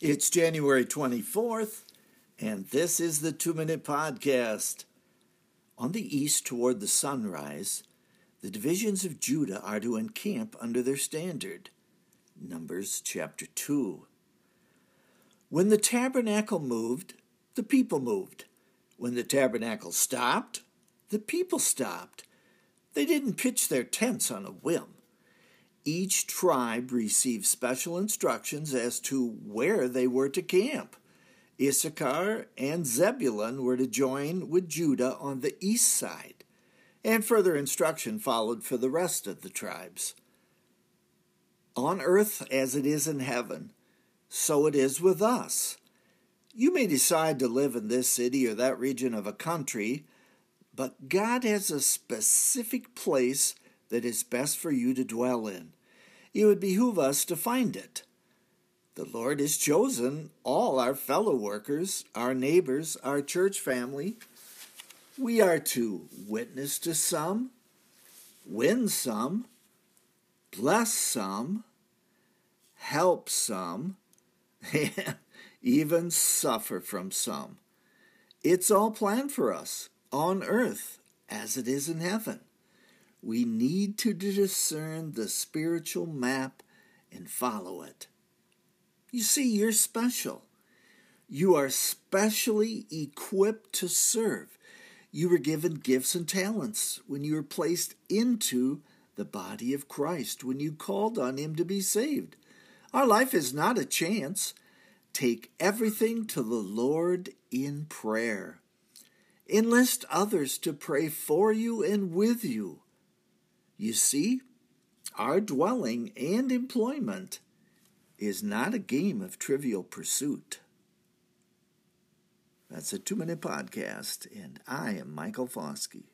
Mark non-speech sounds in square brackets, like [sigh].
It's January 24th, and this is the Two Minute Podcast. On the east toward the sunrise, the divisions of Judah are to encamp under their standard. Numbers chapter 2. When the tabernacle moved, the people moved. When the tabernacle stopped, the people stopped. They didn't pitch their tents on a whim. Each tribe received special instructions as to where they were to camp. Issachar and Zebulun were to join with Judah on the east side, and further instruction followed for the rest of the tribes. On earth as it is in heaven, so it is with us. You may decide to live in this city or that region of a country, but God has a specific place that is best for you to dwell in. It would behoove us to find it. The Lord has chosen all our fellow workers, our neighbors, our church family. We are to witness to some, win some, bless some, help some, and [laughs] even suffer from some. It's all planned for us on earth as it is in heaven. We need to discern the spiritual map and follow it. You see, you're special. You are specially equipped to serve. You were given gifts and talents when you were placed into the body of Christ, when you called on Him to be saved. Our life is not a chance. Take everything to the Lord in prayer. Enlist others to pray for you and with you. You see, our dwelling and employment is not a game of trivial pursuit. That's a two minute podcast, and I am Michael Foskey.